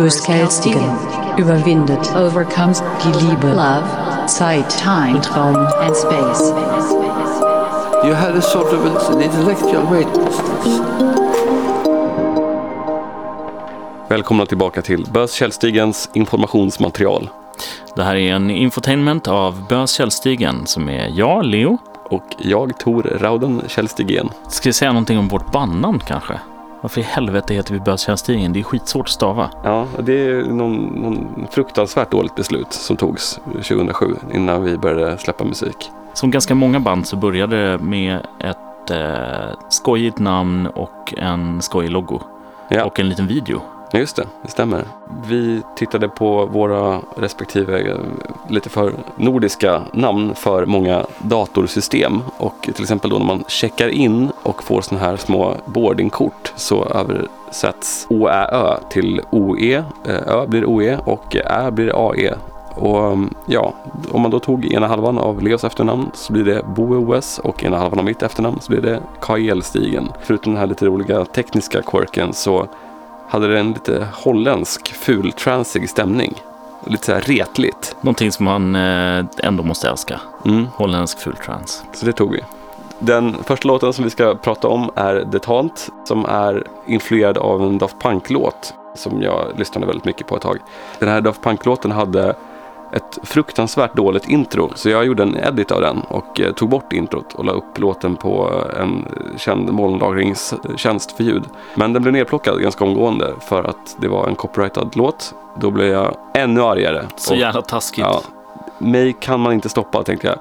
Böskelstigen. Überwindet. Overcomes. Die Liebe. Love. Zeit. Time. Traum. And space. You had a sort of an intellectual greatness. Välkomna tillbaka till Bös Källstigens informationsmaterial. Det här är en infotainment av Bös Källstigen som är jag, Leo. Och jag, Tor Rauden Källstigen. Ska vi säga någonting om vårt bandnamn kanske? Varför i helvete heter vi Källstigen? Det är skitsvårt att stava. Ja, det är någon, någon fruktansvärt dåligt beslut som togs 2007 innan vi började släppa musik. Som ganska många band så började det med ett eh, skojigt namn och en skojig logo. Ja. Och en liten video. Ja, Just det, det stämmer. Vi tittade på våra respektive eh, lite för nordiska namn för många datorsystem. Och till exempel då när man checkar in och får sådana här små boardingkort så översätts OÄÖ till OE. Ö blir OE och Ä blir AE. Och mm, ja, om man då tog ena halvan av Leos efternamn så blir det BoOS och ena halvan av mitt efternamn så blir det Kaelstigen. Förutom den här lite roliga tekniska quirken så hade det en lite holländsk fultransig stämning. Lite så här retligt. Någonting som man eh, ändå måste älska. Mm, Holländsk fulltrans. så det tog vi. Den första låten som vi ska prata om är Detant som är influerad av en Daft Punk-låt som jag lyssnade väldigt mycket på ett tag. Den här Daft Punk-låten hade ett fruktansvärt dåligt intro så jag gjorde en edit av den och eh, tog bort introt och la upp låten på en känd molnlagringstjänst för ljud. Men den blev nedplockad ganska omgående för att det var en copyrightad låt. Då blev jag ännu argare. Så Och- jävla taskigt. Ja, mig kan man inte stoppa tänkte jag.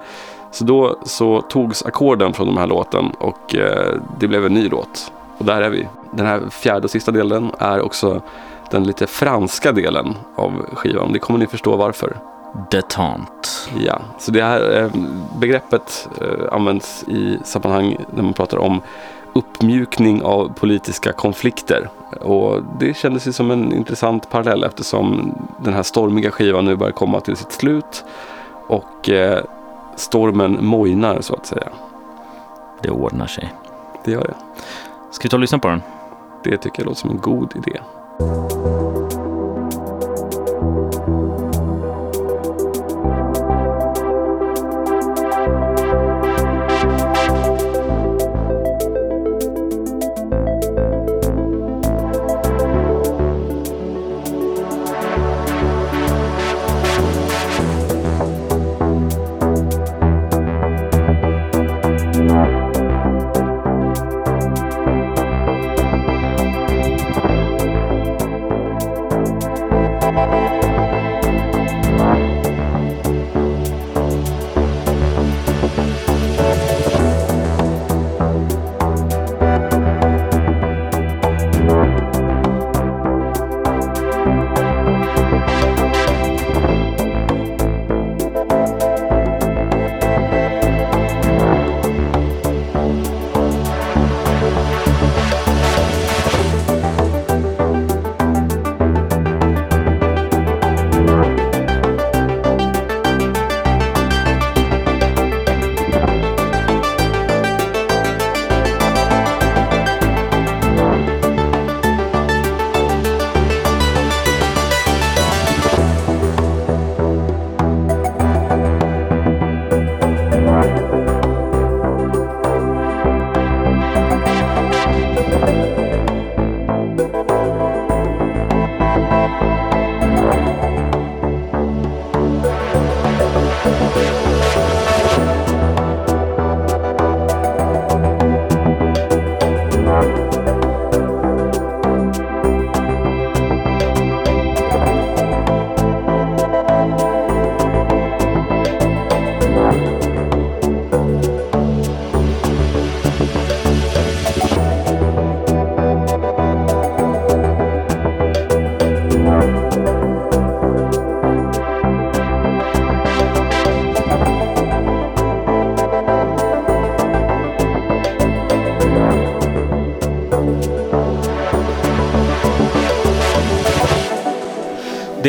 Så då så togs ackorden från den här låten och eh, det blev en ny låt. Och där är vi. Den här fjärde och sista delen är också den lite franska delen av skivan. Det kommer ni förstå varför. Detant. Ja, så det här eh, begreppet eh, används i sammanhang när man pratar om uppmjukning av politiska konflikter. Och det kändes ju som en intressant parallell eftersom den här stormiga skivan nu börjar komma till sitt slut och eh, stormen mojnar så att säga. Det ordnar sig. Det gör det. Ska vi ta och lyssna på den? Det tycker jag låter som en god idé.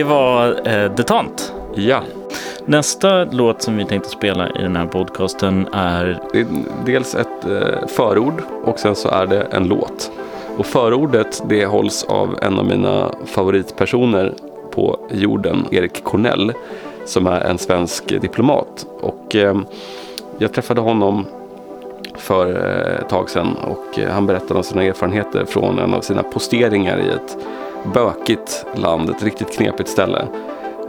Det var eh, Detant. Ja, Nästa låt som vi tänkte spela i den här podcasten är det är dels ett eh, förord och sen så är det en låt. Och förordet det hålls av en av mina favoritpersoner på jorden, Erik Cornell, som är en svensk diplomat. Och eh, jag träffade honom för eh, ett tag sedan och eh, han berättade om sina erfarenheter från en av sina posteringar i ett bökigt land, ett riktigt knepigt ställe.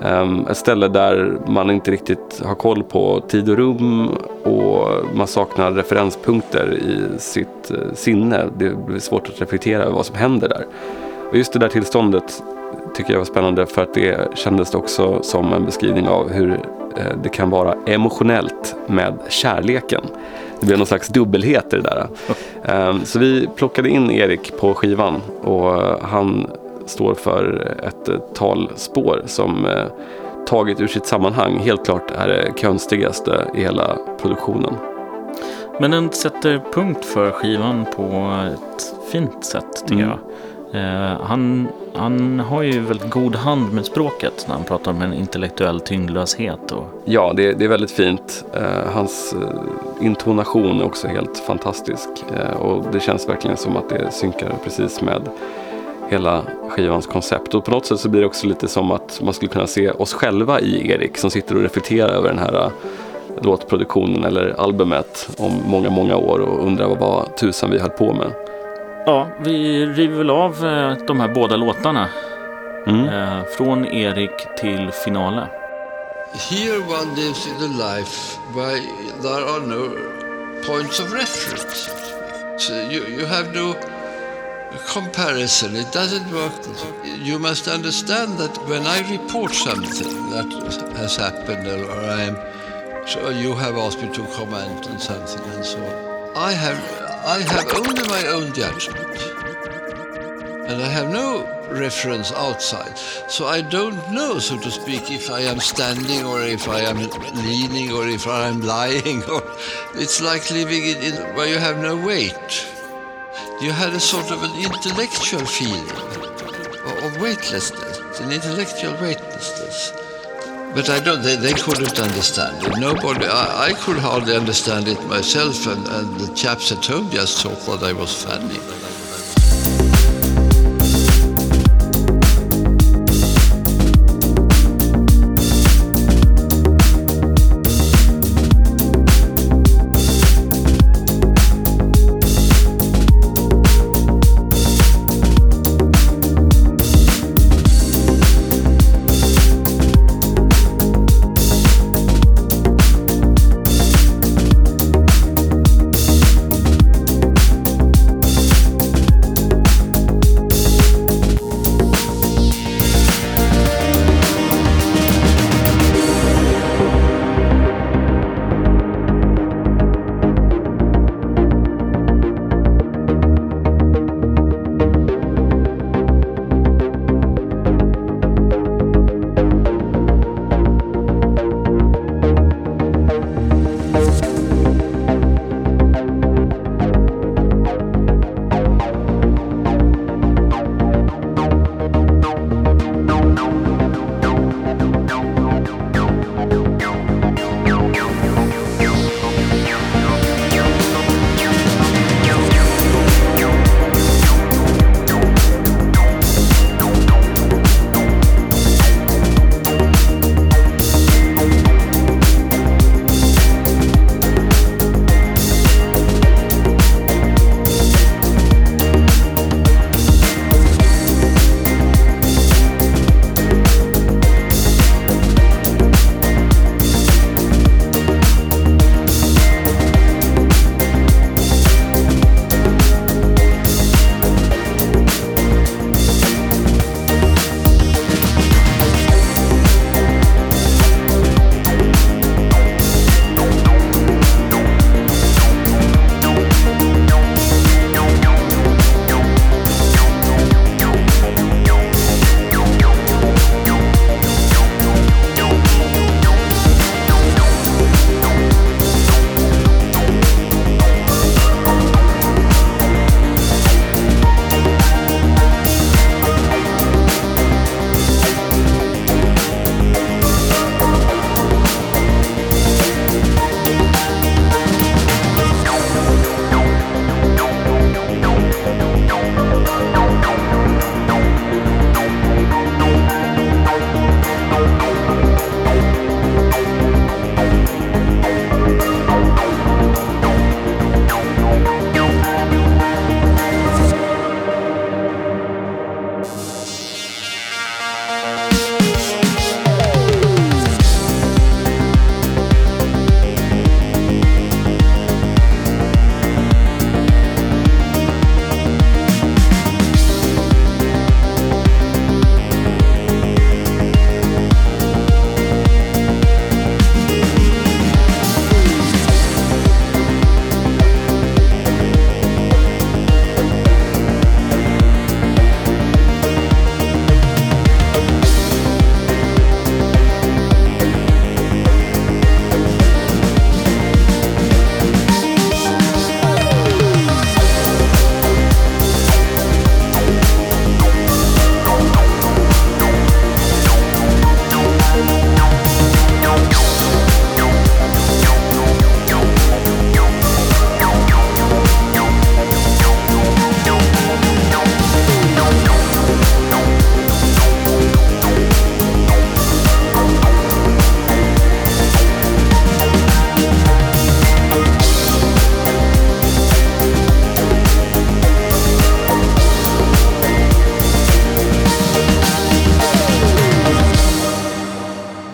Um, ett ställe där man inte riktigt har koll på tid och rum och man saknar referenspunkter i sitt uh, sinne. Det blir svårt att reflektera över vad som händer där. Och just det där tillståndet tycker jag var spännande för att det kändes också som en beskrivning av hur uh, det kan vara emotionellt med kärleken. Det blev någon slags dubbelhet i det där. Um, så vi plockade in Erik på skivan och han står för ett eh, talspår som eh, taget ur sitt sammanhang helt klart är det konstigaste i hela produktionen. Men den sätter punkt för skivan på ett fint sätt tycker mm. jag. Eh, han, han har ju väldigt god hand med språket när han pratar om en intellektuell tyngdlöshet. Och... Ja, det, det är väldigt fint. Eh, hans eh, intonation är också helt fantastisk. Eh, och det känns verkligen som att det synkar precis med hela skivans koncept. Och på något sätt så blir det också lite som att man skulle kunna se oss själva i Erik som sitter och reflekterar över den här äh, låtproduktionen eller albumet om många, många år och undrar vad, vad tusan vi höll på med. Ja, vi river väl av äh, de här båda låtarna. Mm. Eh, från Erik till Finale. Here one lives in a life where there are no points of reference. So you, you have no comparison. It doesn't work. You must understand that when I report something that has happened or I am, so you have asked me to comment on something and so on. I have, I have only my own judgment. And I have no reference outside. So I don't know, so to speak, if I am standing or if I am leaning or if I am lying. Or it's like living in, in where you have no weight you had a sort of an intellectual feeling of weightlessness, an intellectual weightlessness. But I don't. They, they couldn't understand it. Nobody. I, I could hardly understand it myself, and, and the chaps at home just thought that I was funny.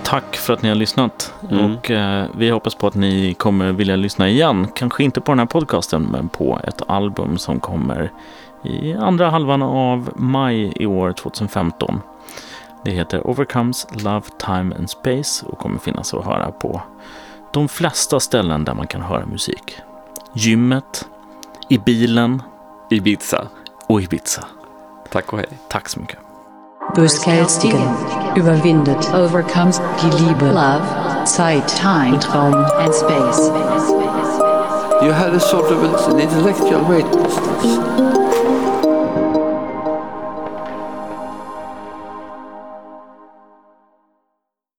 Tack för att ni har lyssnat. Mm. Och eh, vi hoppas på att ni kommer vilja lyssna igen. Kanske inte på den här podcasten, men på ett album som kommer i andra halvan av maj i år 2015. Det heter Overcomes Love, Time and Space och kommer finnas att höra på de flesta ställen där man kan höra musik. Gymmet, i bilen Ibiza. och Ibiza. Tack och hej. Tack så mycket. Bußgeldigen. Überwindet. Overcomes. Die Liebe. Love. Zeit. Time. Traum. And space. You had a sort of an intellectual weight.